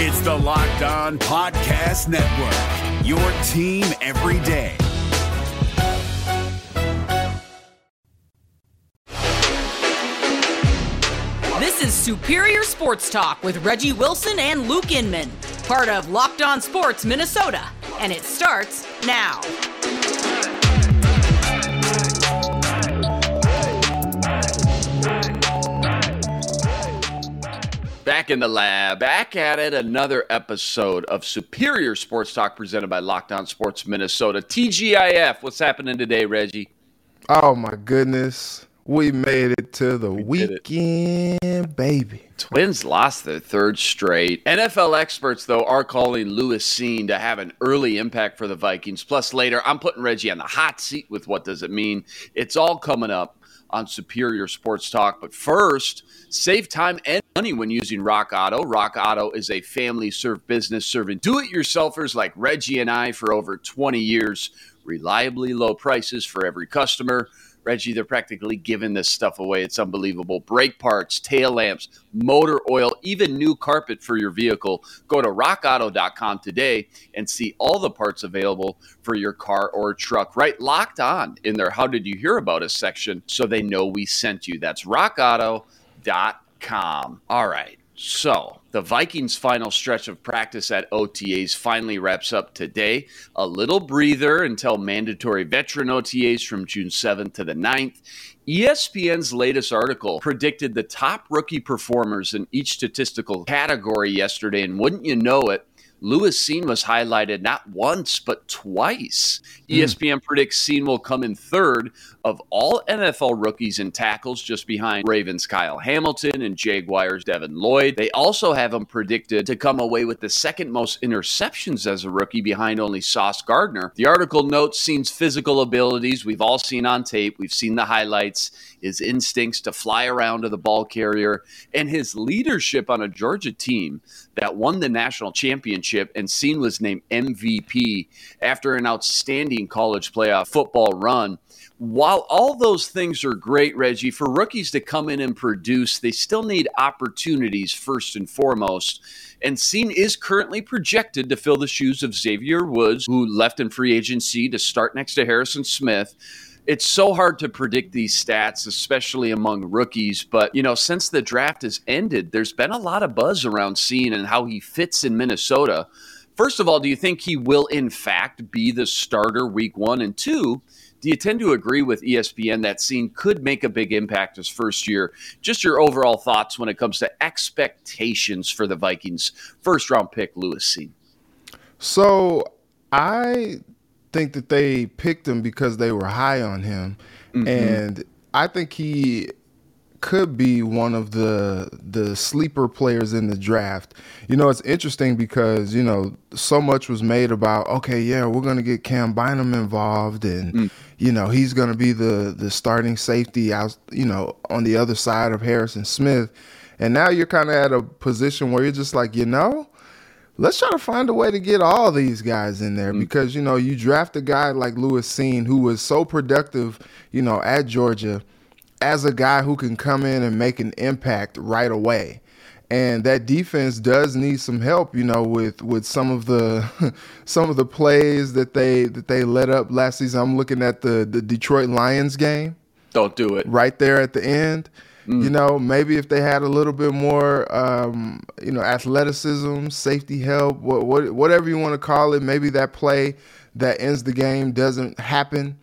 It's the Locked On Podcast Network, your team every day. This is Superior Sports Talk with Reggie Wilson and Luke Inman, part of Locked On Sports Minnesota, and it starts now. Back in the lab, back at it, another episode of Superior Sports Talk presented by Locked On Sports Minnesota. TGIF, what's happening today, Reggie? Oh my goodness. We made it to the We weekend, baby. Twins lost their third straight. NFL experts, though, are calling Lewis Cine to have an early impact for the Vikings. Plus, later, I'm putting Reggie on the hot seat with what does it mean. It's all coming up on Superior Sports Talk. But first, save time and money when using Rock Auto. Rock Auto is a family served business serving do it yourselfers like Reggie and I for over 20 years. Reliably low prices for every customer. Reggie, they're practically giving this stuff away. It's unbelievable. Brake parts, tail lamps, motor oil, even new carpet for your vehicle. Go to rockauto.com today and see all the parts available for your car or truck. Right locked on in their How Did You Hear About Us section so they know we sent you. That's rockauto.com. All right. So, the Vikings' final stretch of practice at OTAs finally wraps up today. A little breather until mandatory veteran OTAs from June 7th to the 9th. E ESPN's latest article predicted the top rookie performers in each statistical category yesterday, and wouldn't you know it, Lewis Cine was highlighted not once, but twice. Hmm. E ESPN predicts Cine will come in third of all NFL rookies in tackles, just behind Ravens Kyle Hamilton and Jaguars Devin Lloyd. They also have him predicted to come away with the second most interceptions as a rookie, behind only Sauce Gardner. The article notes Cine's physical abilities we've all seen on tape, we've seen the highlights, his instincts to fly around to the ball carrier, and his leadership on a Georgia team that won the national championship and Cine was named MVP after an outstanding college playoff football run. While all those things are great, Reggie, for rookies to come in and produce, they still need opportunities first and foremost. And Cine is currently projected to fill the shoes of Xavier Woods, who left in free agency to start next to Harrison Smith it's so hard to predict these stats, especially among rookies. But, you know, since the draft has ended, there's been a lot of buzz around Cine and how he fits in Minnesota. First of all, do you think he will, in fact, be the starter week one? And two, do you tend to agree with ESPN that Cine could make a big impact his first year? Just your overall thoughts when it comes to expectations for the Vikings first round pick, Lewis Cine. So I think that they picked him because they were high on him. Mm-hmm. And I think he could be one of the the sleeper players in the draft. You know, it's interesting because, you know, so much was made about, okay, yeah, we're gonna get Cam Bynum involved and mm. you know, he's gonna be the the starting safety out you know, on the other side of Harrison Smith. And now you're kind of at a position where you're just like, you know, let's try to find a way to get all these guys in there mm. because you know you draft a guy like Lewis Cine who was so productive, you know, at Georgia as a guy who can come in and make an impact right away. And that defense does need some help, you know, with with some of the some of the plays that they that they let up last season. I'm looking at the the Detroit Lions game Don't do it. right there at the end. You know, maybe if they had a little bit more, um, you know, athleticism, safety help, what, what, whatever you want to call it, maybe that play that ends the game doesn't happen.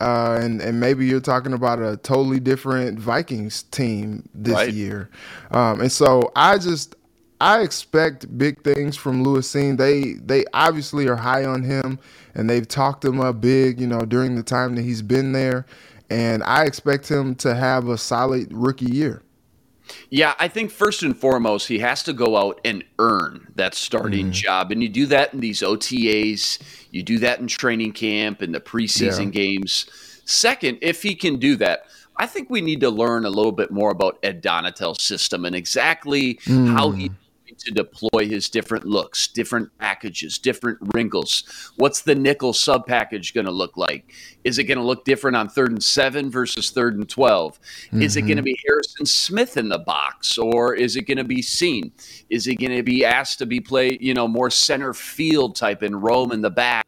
Uh, and, and maybe you're talking about a totally different Vikings team this Right. year. Um, and so I just, I expect big things from Lewis Cine. They they obviously are high on him, and they've talked him up big, you know, during the time that he's been there. And I expect him to have a solid rookie year. Yeah, I think first and foremost, he has to go out and earn that starting mm-hmm. job. And you do that in these OTAs, you do that in training camp and the preseason games. Second, if he can do that, I think we need to learn a little bit more about Ed Donatell's system and exactly how he mm. To deploy his different looks, different packages, different wrinkles? What's the nickel sub package going to look like? Is it going to look different on third and seven versus third and 12? Mm-hmm. Is it going to be Harrison Smith in the box or is it going to be Cine? Is it going to be asked to be play, you know, more center field type and roam in the back?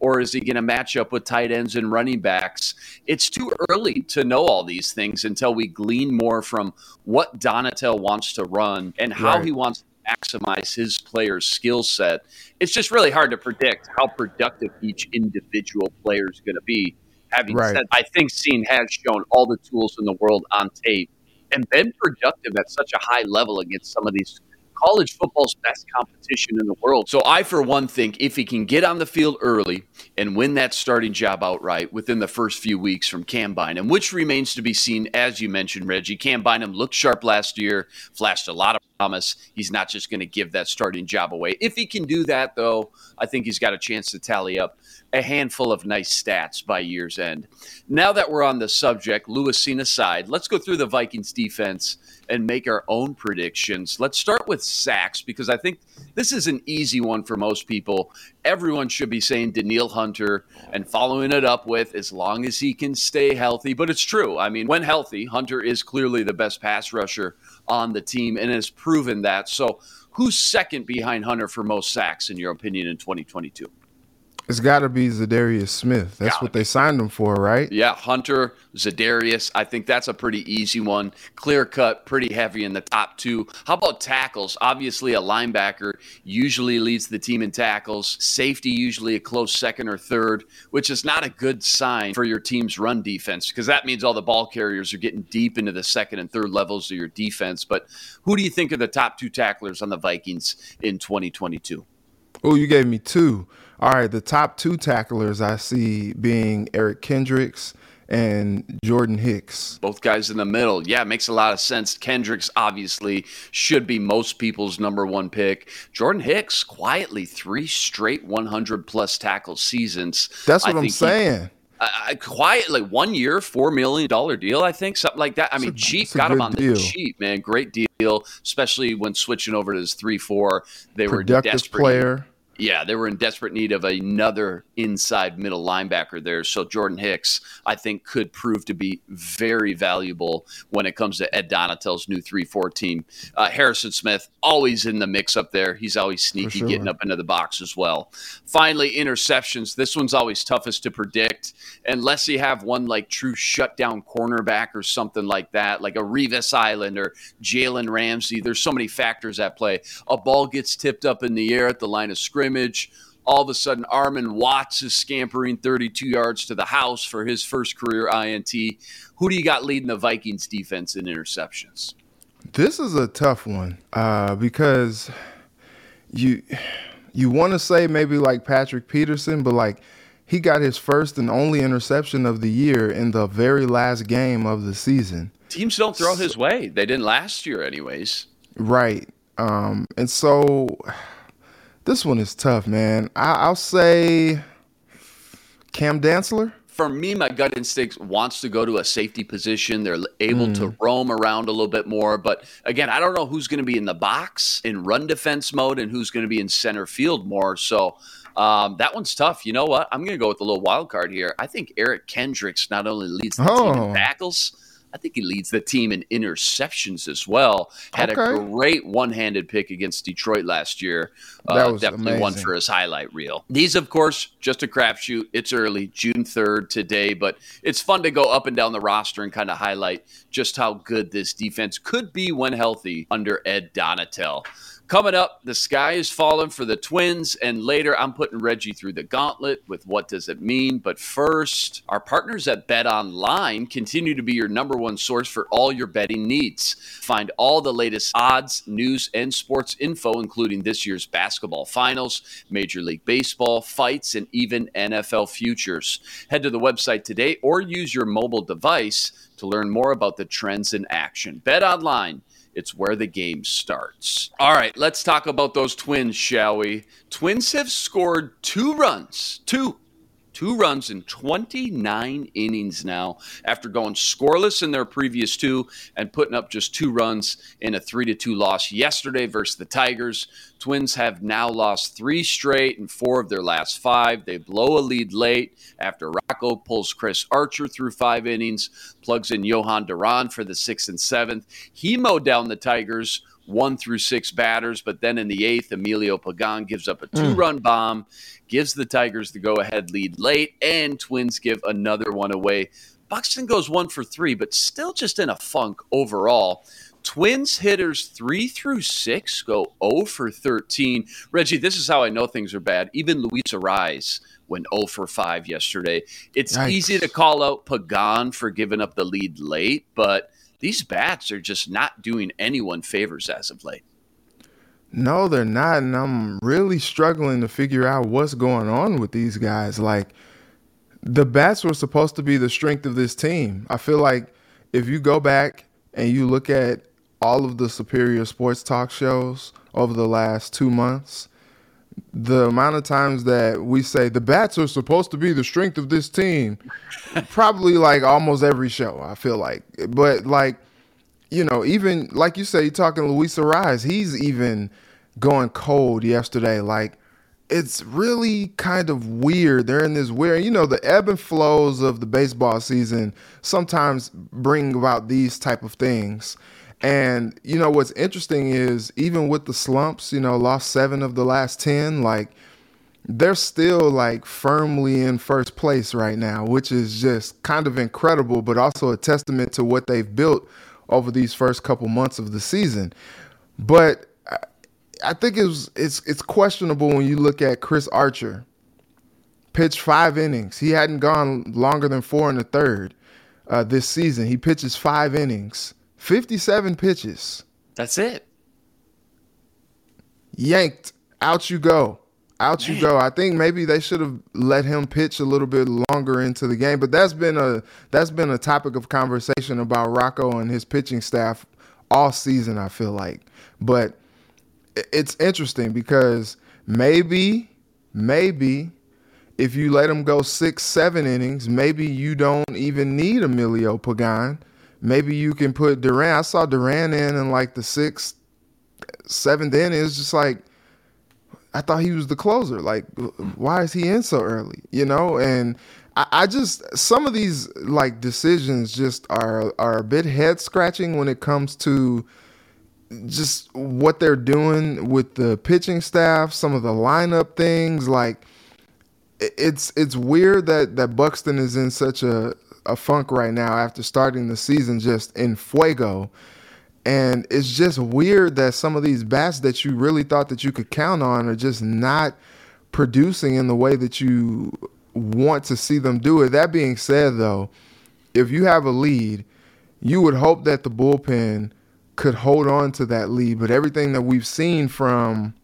or is he going to match up with tight ends and running backs? It's too early to know all these things until we glean more from what Donatell wants to run and how right. he wants to maximize his player's skill set. It's just really hard to predict how productive each individual player is going to be. Having right. said, I think Cine has shown all the tools in the world on tape and been productive at such a high level against some of these college football's best competition in the world. So I, for one, think if he can get on the field early and win that starting job outright within the first few weeks from Cam Bynum, which remains to be seen, as you mentioned, Reggie. Cam Bynum looked sharp last year, flashed a lot of promise. He's not just going to give that starting job away. If he can do that, though, I think he's got a chance to tally up a handful of nice stats by year's end. Now that we're on the subject, Lewis Cine aside, let's go through the Vikings defense and make our own predictions. Let's start with sacks because I think this is an easy one for most people. Everyone should be saying Danielle Hunter and following it up with as long as he can stay healthy. But it's true. I mean, when healthy, Hunter is clearly the best pass rusher on the team and has proven that. So, who's second behind Hunter for most sacks, in your opinion, in 2022? It's got to be Za'Darius Smith. That's Gotta what they signed him for, right? Yeah, Hunter, Za'Darius. I think that's a pretty easy one. Clear cut, pretty heavy in the top two. How about tackles? Obviously, a linebacker usually leads the team in tackles. Safety usually a close second or third, which is not a good sign for your team's run defense because that means all the ball carriers are getting deep into the second and third levels of your defense. But who do you think are the top two tacklers on the Vikings in 2022? Oh, you gave me two. All right, the top two tacklers I see being Eric Kendricks and Jordan Hicks. Both guys in the middle. Yeah, makes a lot of sense. Kendricks obviously should be most people's number one pick. Jordan Hicks, quietly three straight 100 plus tackle seasons. That's what I am saying. He, uh, quietly one year, four million dollar deal, I think, something like that. I mean, cheap got him on deal. the cheap, man. Great deal, especially when switching over to his three four. They Productive were desperate. player. Yeah, they were in desperate need of another inside middle linebacker there. So Jordan Hicks, I think, could prove to be very valuable when it comes to Ed Donatell's new 3 4 team. Uh, Harrison Smith, always in the mix up there. He's always sneaky, sure. getting up into the box as well. Finally, interceptions. This one's always toughest to predict unless you have one like true shutdown cornerback or something like that, like a Revis Island or Jalen Ramsey. There's so many factors at play. A ball gets tipped up in the air at the line of scrimmage scrimmage. All of a sudden, Armon Watts is scampering 32 yards to the house for his first career INT. Who do you got leading the Vikings defense in interceptions? This is a tough one uh, because you you want to say maybe like Patrick Peterson, but like he got his first and only interception of the year in the very last game of the season. Teams don't throw his way. They didn't last year, anyways. Right. Um, and so this one is tough, man. I, will say Cam Dantzler. For me, my gut instinct wants to go to a safety position. They're able mm. to roam around a little bit more. But again, I don't know who's going to be in the box in run defense mode and who's going to be in center field more. So um, that one's tough. You know what? I'm going to go with a little wild card here. I think Eric Kendricks not only leads the oh. team in oh. tackles I think he leads the team in interceptions as well. Had okay. a great one-handed pick against Detroit last year. Uh, definitely amazing. one for his highlight reel. These, of course, just a crapshoot. It's early, June third today, but it's fun to go up and down the roster and kind of highlight just how good this defense could be when healthy under Ed Donatell. Coming up, the sky is falling for the Twins, and later I'm putting Reggie through the gauntlet with what does it mean. But first, our partners at Bet Online continue to be your number one source for all your betting needs. Find all the latest odds, news, and sports info, including this year's basketball finals, Major League Baseball, fights, and even NFL futures. Head to the website today or use your mobile device to learn more about the trends in action. Bet Online it's where the game starts. All right, let's talk about those twins, shall we? Twins have scored two runs, two Two runs in 29 innings now after going scoreless in their previous two and putting up just two runs in a 3 to 2 loss yesterday versus the Tigers. Twins have now lost three straight and four of their last five. They blow a lead late after Rocco pulls Chris Archer through five innings, plugs in Jhoan Duran for the sixth and seventh. He mowed down the Tigers one through six batters, but then in the eighth, Emilio Pagan gives up a hmm. two run bomb, gives the Tigers the go ahead lead late, and Twins give another one away. Buxton goes one for three, but still just in a funk overall. Twins hitters three through six go 0 for 13. Reggie, this is how I know things are bad. Even Luis Arraez went 0 for 5 yesterday. It's Yikes. easy to call out Pagan for giving up the lead late, but these bats are just not doing anyone favors as of late. No, they're not, and I'm really struggling to figure out what's going on with these guys. Like the bats were supposed to be the strength of this team. I feel like if you go back and you look at all of the superior sports talk shows over the last two months, the amount of times that we say the bats are supposed to be the strength of this team, probably like almost every show, I feel like. But like, you know, even like you say, you're talking Luis Arraez, he's even going cold yesterday. Like, it's really kind of weird. They're in this weird, you know, the ebb and flows of the baseball season sometimes bring about these type of things. And you know what's interesting is even with the slumps, you know, lost seven of the last ten, like they're still like firmly in first place right now, which is just kind of incredible, but also a testament to what they've built over these first couple months of the season. But I- think it was, it's it's questionable when you look at Chris Archer. Pitched five innings. He hadn't gone longer than four in the third uh, this season. He pitches five innings, 57 pitches. That's it. yanked. Out you go. Out you go. I think maybe they should have let him pitch a little bit longer into the game, but that's been a that's been a topic of conversation about Rocco and his pitching staff all season, I feel like. But it's interesting because maybe maybe if you let him go 6 7 innings, maybe you don't even need Emilio Pagan. Maybe you can put Duran. I saw Duran in in like the 6th seventh inning, it's just like I thought he was the closer. Like, why is he in so early? You know, and I, I just some of these like decisions just are are a bit head scratching when it comes to just what they're doing with the pitching staff, some of the lineup things. Like, it's it's weird that that Buxton is in such a a funk right now after starting the season just in fuego. And it's just weird that some of these bats that you really thought that you could count on are just not producing in the way that you want to see them do it. That being said, though, if you have a lead, you would hope that the bullpen could hold on to that lead. But everything that we've seen from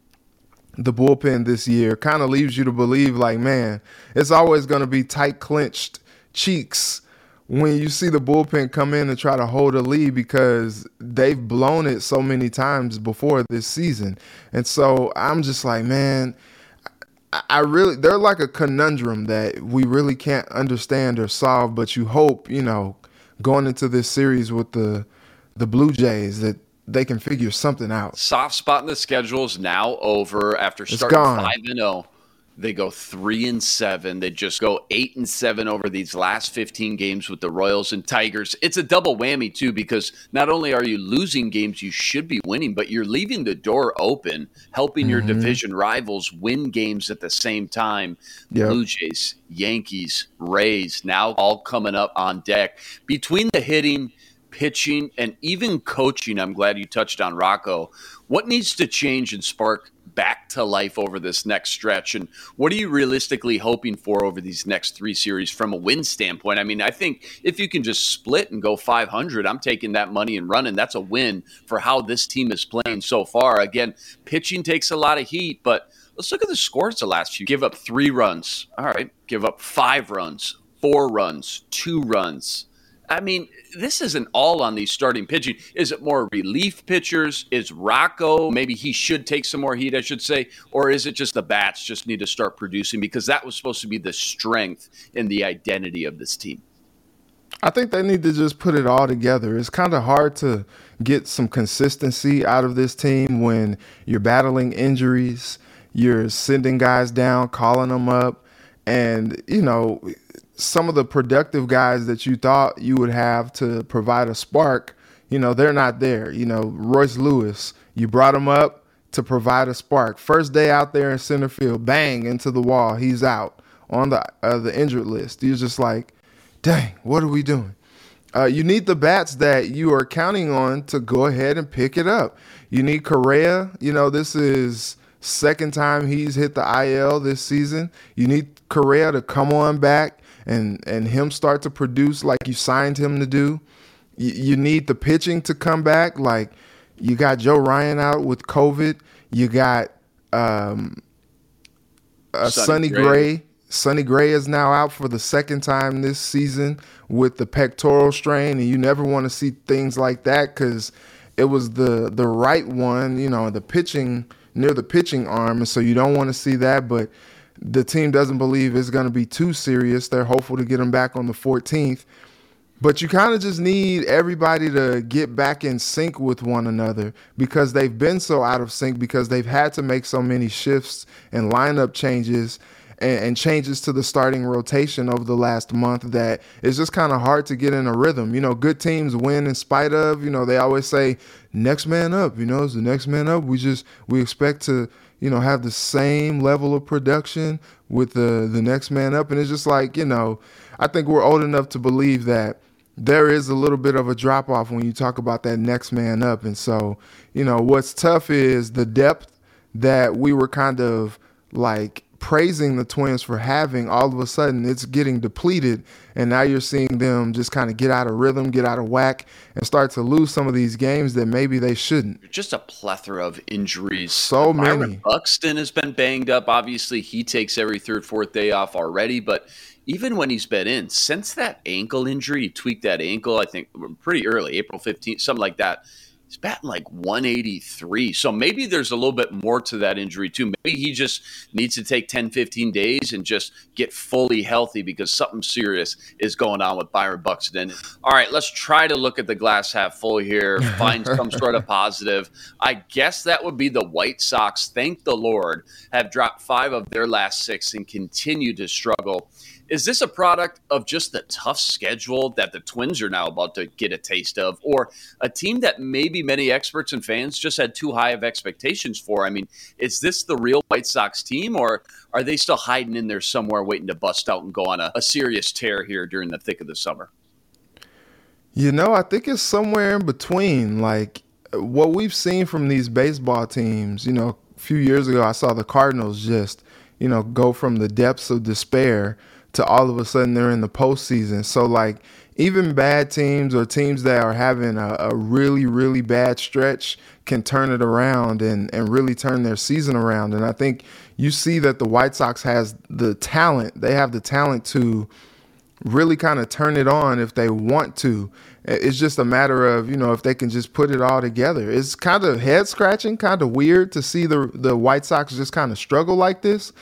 the bullpen this year kind of leaves you to believe, like, man, it's always going to be tight clenched cheeks when you see the bullpen come in and try to hold a lead because they've blown it so many times before this season. And so I'm just like, man, I- really they're like a conundrum that we really can't understand or solve, but you hope, you know, going into this series with the the Blue Jays that they can figure something out. Soft spot in the schedule is now over after starting gone. five and zero. They go three and seven. They just go eight and seven over these last fifteen games with the Royals and Tigers. It's a double whammy too because not only are you losing games you should be winning, but you're leaving the door open, helping your mm-hmm. division rivals win games at the same time. Yep. Blue Jays, Yankees, Rays, now all coming up on deck. Between the hitting, pitching, and even coaching, I'm glad you touched on Rocco. What needs to change and spark back to life over this next stretch? And what are you realistically hoping for over these next three series from a win standpoint? I mean, I think if you can just split and go 500, I'm taking that money and running. That's a win for how this team is playing so far. Again, pitching takes a lot of heat, but let's look at the scores the last few. Give up three runs. All right. Give up five runs, four runs, two runs. I mean, this isn't all on these starting pitching. Is it more relief pitchers? Is Rocco maybe he should take some more heat, I should say, or is it just the bats just need to start producing because that was supposed to be the strength and the identity of this team? I think they need to just put it all together. It's kind of hard to get some consistency out of this team when you're battling injuries, you're sending guys down, calling them up, and you know some of the productive guys that you thought you would have to provide a spark, you know, they're not there. You know, Royce Lewis, you brought him up to provide a spark. First day out there in center field, bang into the wall, he's out on the uh, the injured list. You're just like, dang, what are we doing? Uh, you need the bats that you are counting on to go ahead and pick it up. You need Correa. You know, this is second time he's hit the IL this season. You need Correa to come on back and and him start to produce like you signed him to do. You, you need the pitching to come back. Like you got Joe Ryan out with COVID. You got um, uh, Sonny, Sonny Gray. Gray. Sonny Gray is now out for the second time this season with the pectoral strain, and you never want to see things like that because it was the the right one, you know, the pitching near the pitching arm, and so you don't want to see that. But the team doesn't believe it's going to be too serious. They're hopeful to get him back on the 14th. But you kind of just need everybody to get back in sync with one another because they've been so out of sync because they've had to make so many shifts and lineup changes and, and changes to the starting rotation over the last month that it's just kind of hard to get in a rhythm. You know, good teams win in spite of, you know, they always say next man up, you know, it's the next man up. We just we expect to you know, have the same level of production with the the next man up. And it's just like, you know, I think we're old enough to believe that there is a little bit of a drop off when you talk about that next man up. And so, you know, what's tough is the depth that we were kind of like praising the Twins for having, all of a sudden it's getting depleted. And now you're seeing them just kind of get out of rhythm, get out of whack, and start to lose some of these games that maybe they shouldn't. Just a plethora of injuries. So Byron many. Buxton has been banged up. Obviously, he takes every third, fourth day off already, but even when he's been in, since that ankle injury, he tweaked that ankle, I think pretty early, April 15th, something like that he's batting like 183. So maybe there's a little bit more to that injury too. Maybe he just needs to take 10, 15 days and just get fully healthy because something serious is going on with Byron Buxton. All right, let's try to look at the glass half full here, find some sort of positive. I guess that would be the White Sox, thank the Lord, have dropped five of their last six and continue to struggle. Is this a product of just the tough schedule that the Twins are now about to get a taste of, or a team that maybe many experts and fans just had too high of expectations for? I mean, is this the real White Sox team, or are they still hiding in there somewhere waiting to bust out and go on a, a serious tear here during the thick of the summer? You know, I think it's somewhere in between. Like what we've seen from these baseball teams, you know, a few years ago, I saw the Cardinals just, you know, go from the depths of despair to all of a sudden they're in the postseason. So like even bad teams or teams that are having a, a, really really bad stretch can turn it around and and really turn their season around. And I think you see that the White Sox has the talent. They have the talent to really kind of turn it on if they want to. It's just a matter of, you know, if they can just put it all together. It's kind of head scratching, kind of weird to see the the White Sox just kind of struggle like this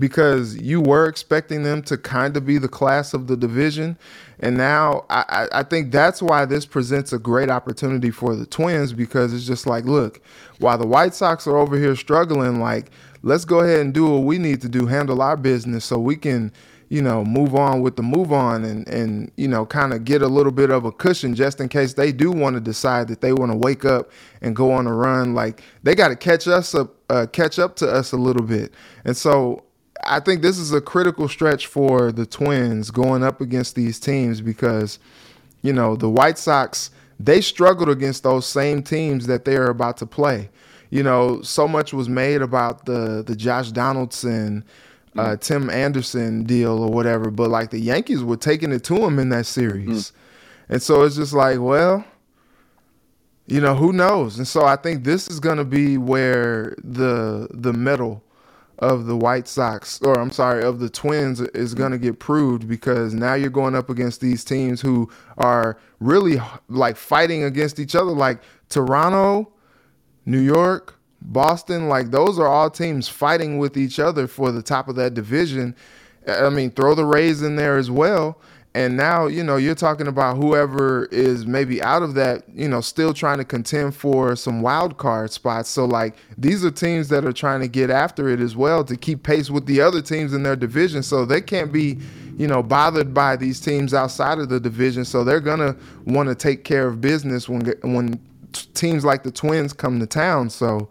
because you were expecting them to kind of be the class of the division. And now I, I think that's why this presents a great opportunity for the Twins because it's just like, look, while the White Sox are over here struggling, like, let's go ahead and do what we need to do, handle our business so we can, you know, move on with the move on and, and you know, kind of get a little bit of a cushion just in case they do want to decide that they want to wake up and go on a run. Like, they got to catch us up, uh, catch up to us a little bit. And so I think this is a critical stretch for the Twins going up against these teams because, you know, the White Sox, they struggled against those same teams that they are about to play. You know, so much was made about the the Josh Donaldson, uh, mm. Tim Anderson deal or whatever, but like the Yankees were taking it to them in that series. Mm. And so it's just like, well, you know, who knows? And so I think this is going to be where the the mettle of the White Sox, or I'm sorry, of the Twins is going to get proved because now you're going up against these teams who are really like fighting against each other, like Toronto, New York, Boston. Like those are all teams fighting with each other for the top of that division. I mean, throw the Rays in there as well. And now, you know, you're talking about whoever is maybe out of that, you know, still trying to contend for some wild card spots. So, like, these are teams that are trying to get after it as well to keep pace with the other teams in their division. So they can't be, you know, bothered by these teams outside of the division. So they're to want to take care of business when, when teams like the Twins come to town. So,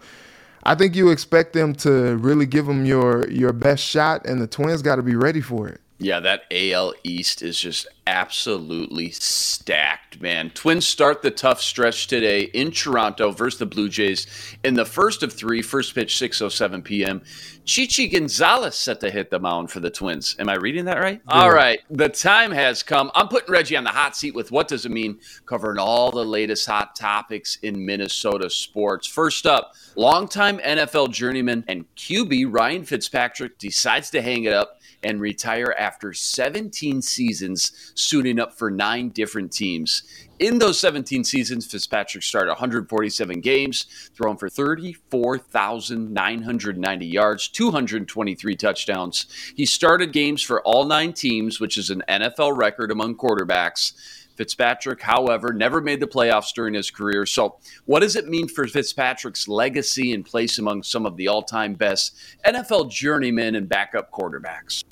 I think you expect them to really give them your your best shot, and the Twins got to be ready for it. Yeah, that AL East is just absolutely stacked, man. Twins start the tough stretch today in Toronto versus the Blue Jays in the first of three, first pitch 6:07 p.m. Chichi Gonzalez set to hit the mound for the Twins. Am I reading that right? Yeah. All right, the time has come. I'm putting Reggie on the hot seat with what does it mean, covering all the latest hot topics in Minnesota sports. First up, longtime NFL journeyman and QB Ryan Fitzpatrick decides to hang it up and retire after 17 seasons, suiting up for nine different teams. In those 17 seasons, Fitzpatrick started 147 games, thrown for 34,990 yards, 223 touchdowns. He started games for all nine teams, which is an NFL record among quarterbacks. Fitzpatrick, however, never made the playoffs during his career. So, what does it mean for Fitzpatrick's legacy and place among some of the all time best NFL journeymen and backup quarterbacks?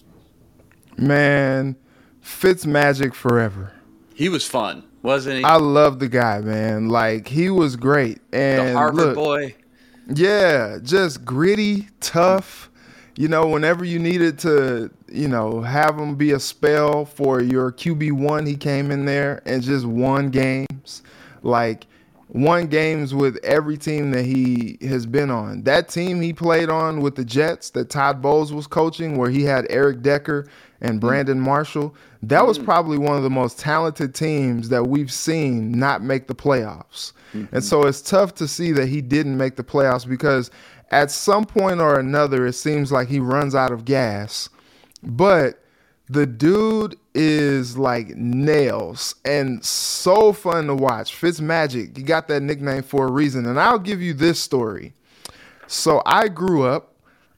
Man, Fitz magic forever. He was fun, wasn't he? I love the guy, man. Like he was great. And the Harvard look, boy. Yeah, just gritty, tough. You know, whenever you needed to, you know, have him be a spell for your QB one, he came in there and just won games. Like won games with every team that he has been on. That team he played on with the Jets that Todd Bowles was coaching, where he had Eric Decker and mm. Brandon Marshall, that was mm. probably one of the most talented teams that we've seen not make the playoffs. Mm-hmm. And so it's tough to see that he didn't make the playoffs because at some point or another, it seems like he runs out of gas. But the dude is like nails and so fun to watch. Fitz Magic, he got that nickname for a reason. And I'll give you this story. So I grew up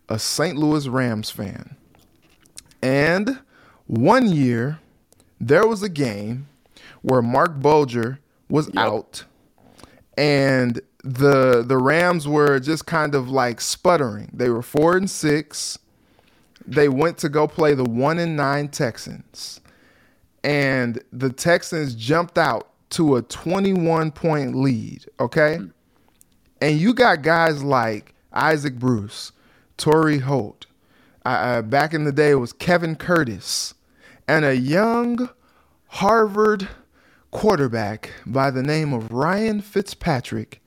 a St. Louis Rams fan. And one year, there was a game where Marc Bulger was yep. out and the the Rams were just kind of like sputtering. They were 4 and 6. They went to go play the 1 and 9 Texans. And the Texans jumped out to a 21 point lead, okay? And you got guys like Isaac Bruce, Torry Holt, uh, back in the day, it was Kevin Curtis and a young Harvard quarterback by the name of Ryan Fitzpatrick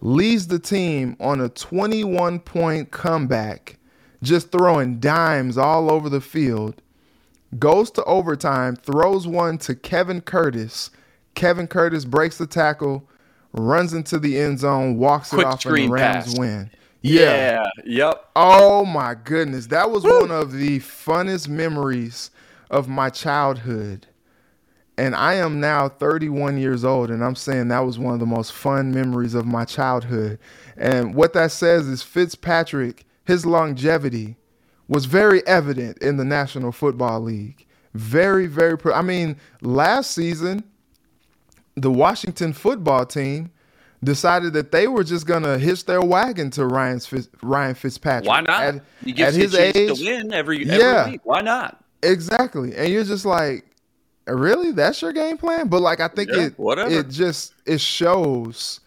leads the team on a 21 point comeback, just throwing dimes all over the field. Goes to overtime, throws one to Kevin Curtis. Kevin Curtis breaks the tackle, runs into the end zone, walks Quick it off, and the Rams pass. win. Yeah. yeah. Yep. Oh my goodness. That was Woo. one of the funnest memories of my childhood. And I am now 31 years old, and I'm saying that was one of the most fun memories of my childhood. And what that says is Fitzpatrick, his longevity was very evident in the National Football League. Very, very. Pro- I mean, last season, the Washington football team decided that they were just gonna hitch their wagon to Ryan's Ryan Fitzpatrick. Why not? At, you get his age to win every, every yeah, week. Why not? Exactly. And you're just like, really? That's your game plan? But like, I think yeah, it whatever. it just it shows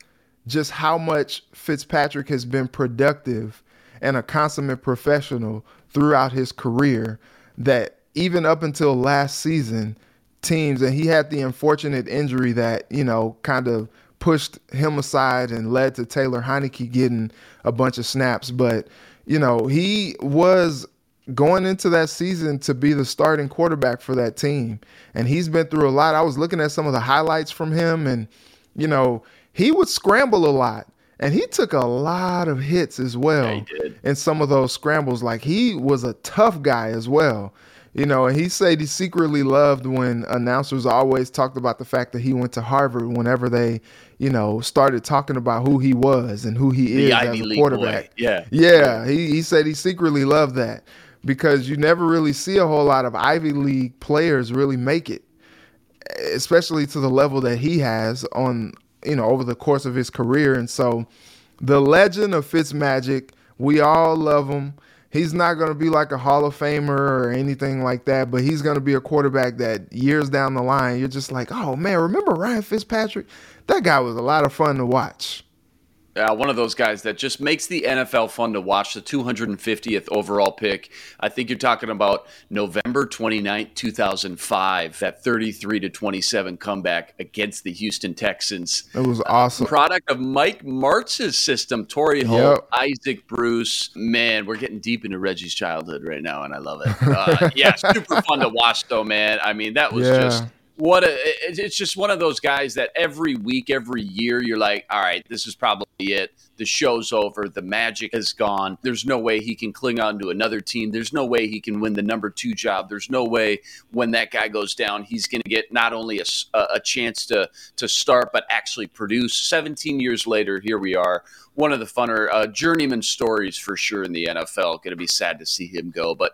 just how much Fitzpatrick has been productive and a consummate professional throughout his career. That even up until last season, teams and he had the unfortunate injury that you know kind of pushed him aside and led to Taylor Heinicke getting a bunch of snaps. But, you know, he was going into that season to be the starting quarterback for that team. And he's been through a lot. I was looking at some of the highlights from him, and, you know, he would scramble a lot. And he took a lot of hits as well. Yeah, in some of those scrambles. Like he was a tough guy as well. You know, and he said he secretly loved when announcers always talked about the fact that he went to Harvard whenever they, you know, started talking about who he was and who he The is Ivy as a quarterback. Yeah. Yeah, he, he said he secretly loved that because you never really see a whole lot of Ivy League players really make it, especially to the level that he has on, you know, over the course of his career. And so the legend of Fitzmagic, we all love him. He's not going to be like a Hall of Famer or anything like that, but he's going to be a quarterback that years down the line, you're just like, oh man, remember Ryan Fitzpatrick? That guy was a lot of fun to watch. Uh, one of those guys that just makes the NFL fun to watch. The 250th overall pick. I think you're talking about November 29th, 2005. That 33 to 27 comeback against the Houston Texans. It was awesome. Product of Mike Martz's system. Torry Holt, Yep. Isaac Bruce. Man, we're getting deep into Reggie's childhood right now, and I love it. Uh, yeah, super fun to watch, though, man. I mean, that was Yeah. just what a it- it's just one of those guys that every week every year you're like all right this is probably it. The show's over. The magic is gone. There's no way he can cling on to another team. There's no way he can win the number two job. There's no way when that guy goes down he's going to get not only a, a chance to to start but actually produce. 17 years later here we are. One of the funner uh, journeyman stories for sure in the nfl going to be sad to see him go but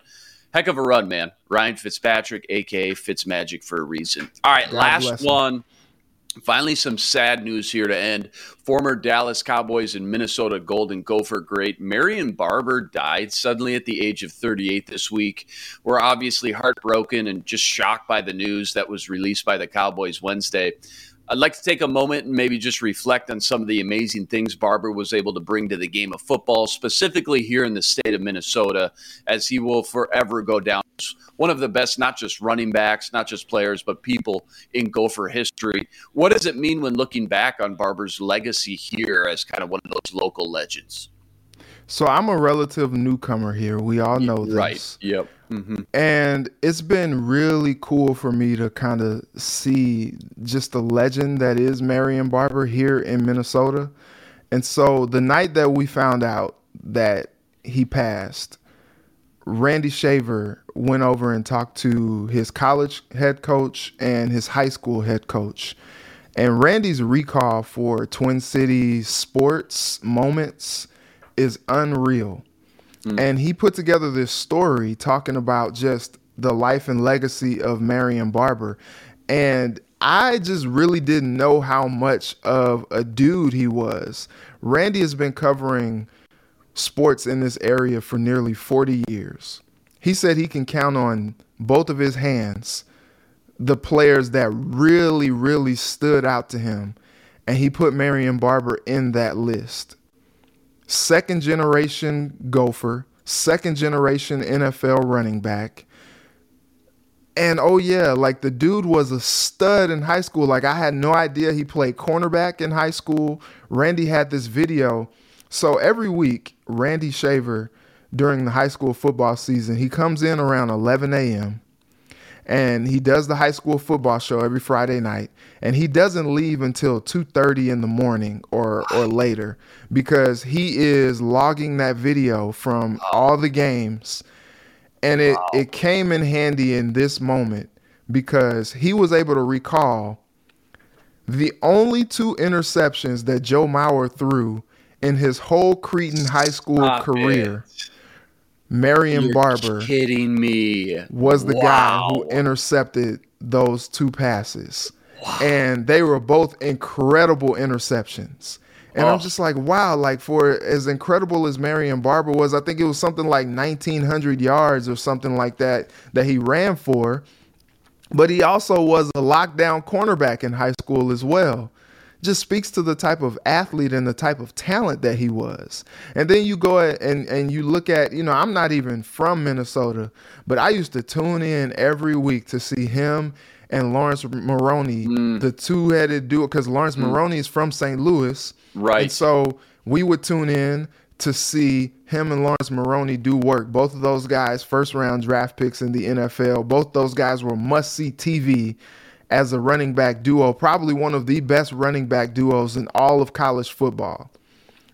Heck of a run, man. Ryan Fitzpatrick, aka Fitzmagic, for a reason. All right, God last one. Finally, some sad news here to end. Former Dallas Cowboys and Minnesota Golden Gopher great Marion Barber died suddenly at the age of 38 this week. We're obviously heartbroken and just shocked by the news that was released by the Cowboys Wednesday. I'd like to take a moment and maybe just reflect on some of the amazing things Barber was able to bring to the game of football, specifically here in the state of Minnesota, as he will forever go down as one of the best, not just running backs, not just players, but people in Gopher history. What does it mean when looking back on Barber's legacy here as kind of one of those local legends? So I'm a relative newcomer here. We all know this. Right. Yep. hmm And it's been really cool for me to kind of see just the legend that is Marion Barber here in Minnesota. And so the night that we found out that he passed, Randy Shaver went over and talked to his college head coach and his high school head coach. And Randy's recall for Twin Cities sports moments is unreal. Mm. And he put together this story talking about just the life and legacy of Marion Barber. And I just really didn't know how much of a dude he was. Randy has been covering sports in this area for nearly 40 years. He said he can count on both of his hands the players that really, really stood out to him. And he put Marion Barber in that list. Second generation Gopher, second generation NFL running back. And oh yeah, like the dude was a stud in high school. Like I had no idea he played cornerback in high school. Randy had this video. So every week, Randy Shaver during the high school football season, he comes in around 11 a.m. and he does the high school football show every Friday night. And he doesn't leave until 2:30 in the morning or or later because he is logging that video from all the games and it, it came in handy in this moment because he was able to recall the only two interceptions that Joe Mauer threw in his whole Cretin high school Stop career. Marion You're Barber kidding me. was the guy who intercepted those two passes. And they were both incredible interceptions. And I'm Oh. just like, wow, like for as incredible as Marion Barber was, I think it was something like 1900 yards or something like that that he ran for. But he also was a lockdown cornerback in high school as well. Just speaks to the type of athlete and the type of talent that he was. And then you go and and you look at, you know, I'm not even from Minnesota, but I used to tune in every week to see him and Laurence Maroney, mm. the two-headed duo, because Laurence mm. Maroney is from St. Louis. Right. And so we would tune in to see him and Laurence Maroney do work. Both of those guys, first round draft picks in the NFL. Both those guys were must see TV as a running back duo, probably one of the best running back duos in all of college football.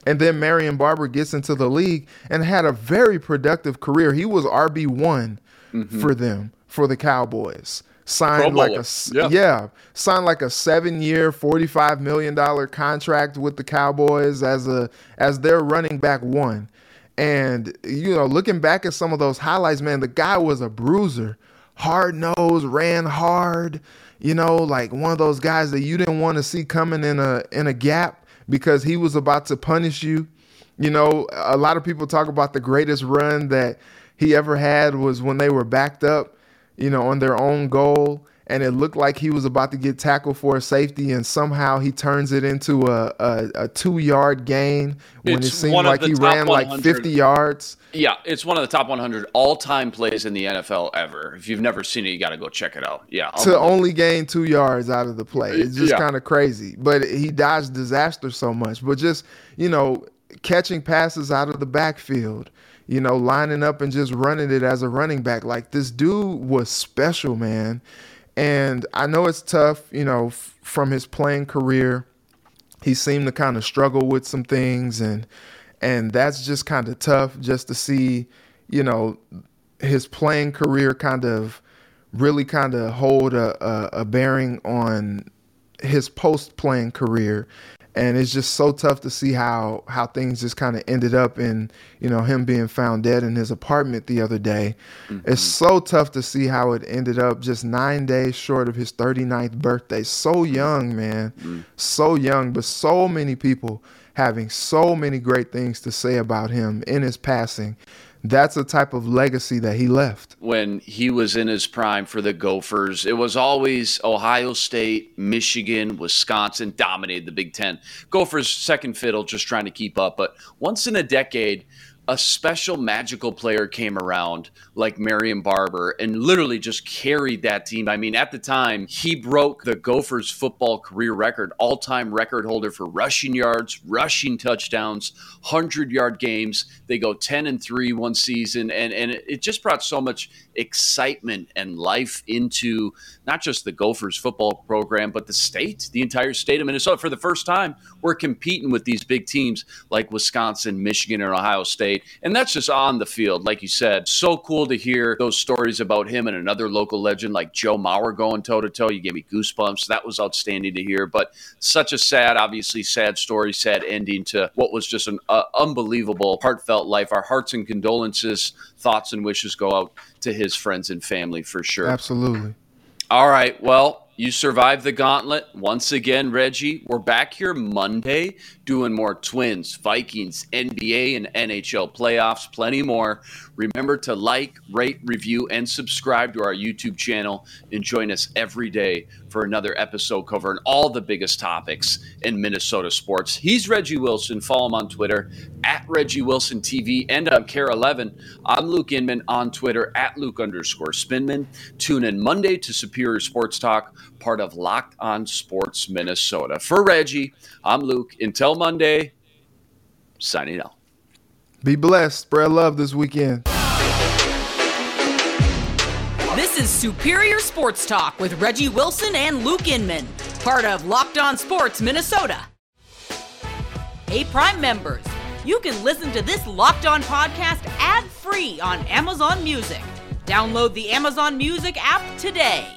And then Marion Barber gets into the league and had a very productive career. He was RB one mm-hmm. for them for the Cowboys. Signed like a yeah. yeah, signed like a seven year, forty five million dollar contract with the Cowboys as a as their running back one. And you know, looking back at some of those highlights, man, the guy was a bruiser, hard nose, ran hard. You know, like one of those guys that you didn't want to see coming in a in a gap because he was about to punish you. You know, a lot of people talk about the greatest run that he ever had was when they were backed up, you know, on their own goal and it looked like he was about to get tackled for a safety, and somehow he turns it into a, a, a two yard gain when it's it seemed like he ran like 50 yards. Yeah, it's one of the top 100 all time plays in the NFL ever. If you've never seen it, you got to go check it out. Yeah. I'll to only gain two yards out of the play. It's just yeah. kind of crazy. But he dodged disaster so much. But just, you know, catching passes out of the backfield you know, lining up and just running it as a running back. Like this dude was special, man. And I know it's tough, you know, f- from his playing career. He seemed to kind of struggle with some things and and that's just kind of tough just to see, you know, his playing career kind of really kind of hold a, a, a bearing on his post playing career and it's just so tough to see how how things just kind of ended up in you know him being found dead in his apartment the other day mm-hmm. it's so tough to see how it ended up just nine days short of his 39th birthday so young man mm-hmm. so young but so many people having so many great things to say about him in his passing that's the type of legacy that he left. When he was in his prime for the Gophers, it was always Ohio State, Michigan, Wisconsin dominated the Big Ten. Gophers second fiddle, just trying to keep up. But once in a decade, a special magical player came around like Marion Barber and literally just carried that team. I mean, at the time, he broke the Gophers football career record, all time record holder for rushing yards, rushing touchdowns, 100 yard games. They go 10 and 3 one season. And, and it just brought so much excitement and life into not just the Gophers football program, but the state, the entire state of Minnesota. For the first time, we're competing with these big teams like Wisconsin, Michigan, and Ohio State and that's just on the field, like you said. So cool to hear those stories about him and another local legend like Joe Mauer going toe to toe. You gave me goosebumps. That was outstanding to hear. But such a sad, obviously sad story, sad ending to what was just an uh, unbelievable, heartfelt life. Our hearts and condolences, thoughts and wishes go out to his friends and family for sure. Absolutely. All right. Well, you survived the gauntlet. Once again, Reggie, we're back here Monday doing more Twins, Vikings, NBA, and NHL playoffs, plenty more. Remember to like, rate, review, and subscribe to our YouTube channel and join us every day for another episode covering all the biggest topics in Minnesota sports. He's Reggie Wilson. Follow him on Twitter at Reggie Wilson TV and on KARE 11. I'm Luke Inman on Twitter at Luke underscore Spinman. Tune in Monday to Superior Sports Talk, part of Locked On Sports Minnesota. For Reggie, I'm Luke. Until Monday, signing out. Be blessed. Spread love this weekend. This is Superior Sports Talk with Reggie Wilson and Luke Inman, part of Locked On Sports Minnesota. Hey, Prime members, you can listen to this Locked On podcast ad free on Amazon Music. Download the Amazon Music app today.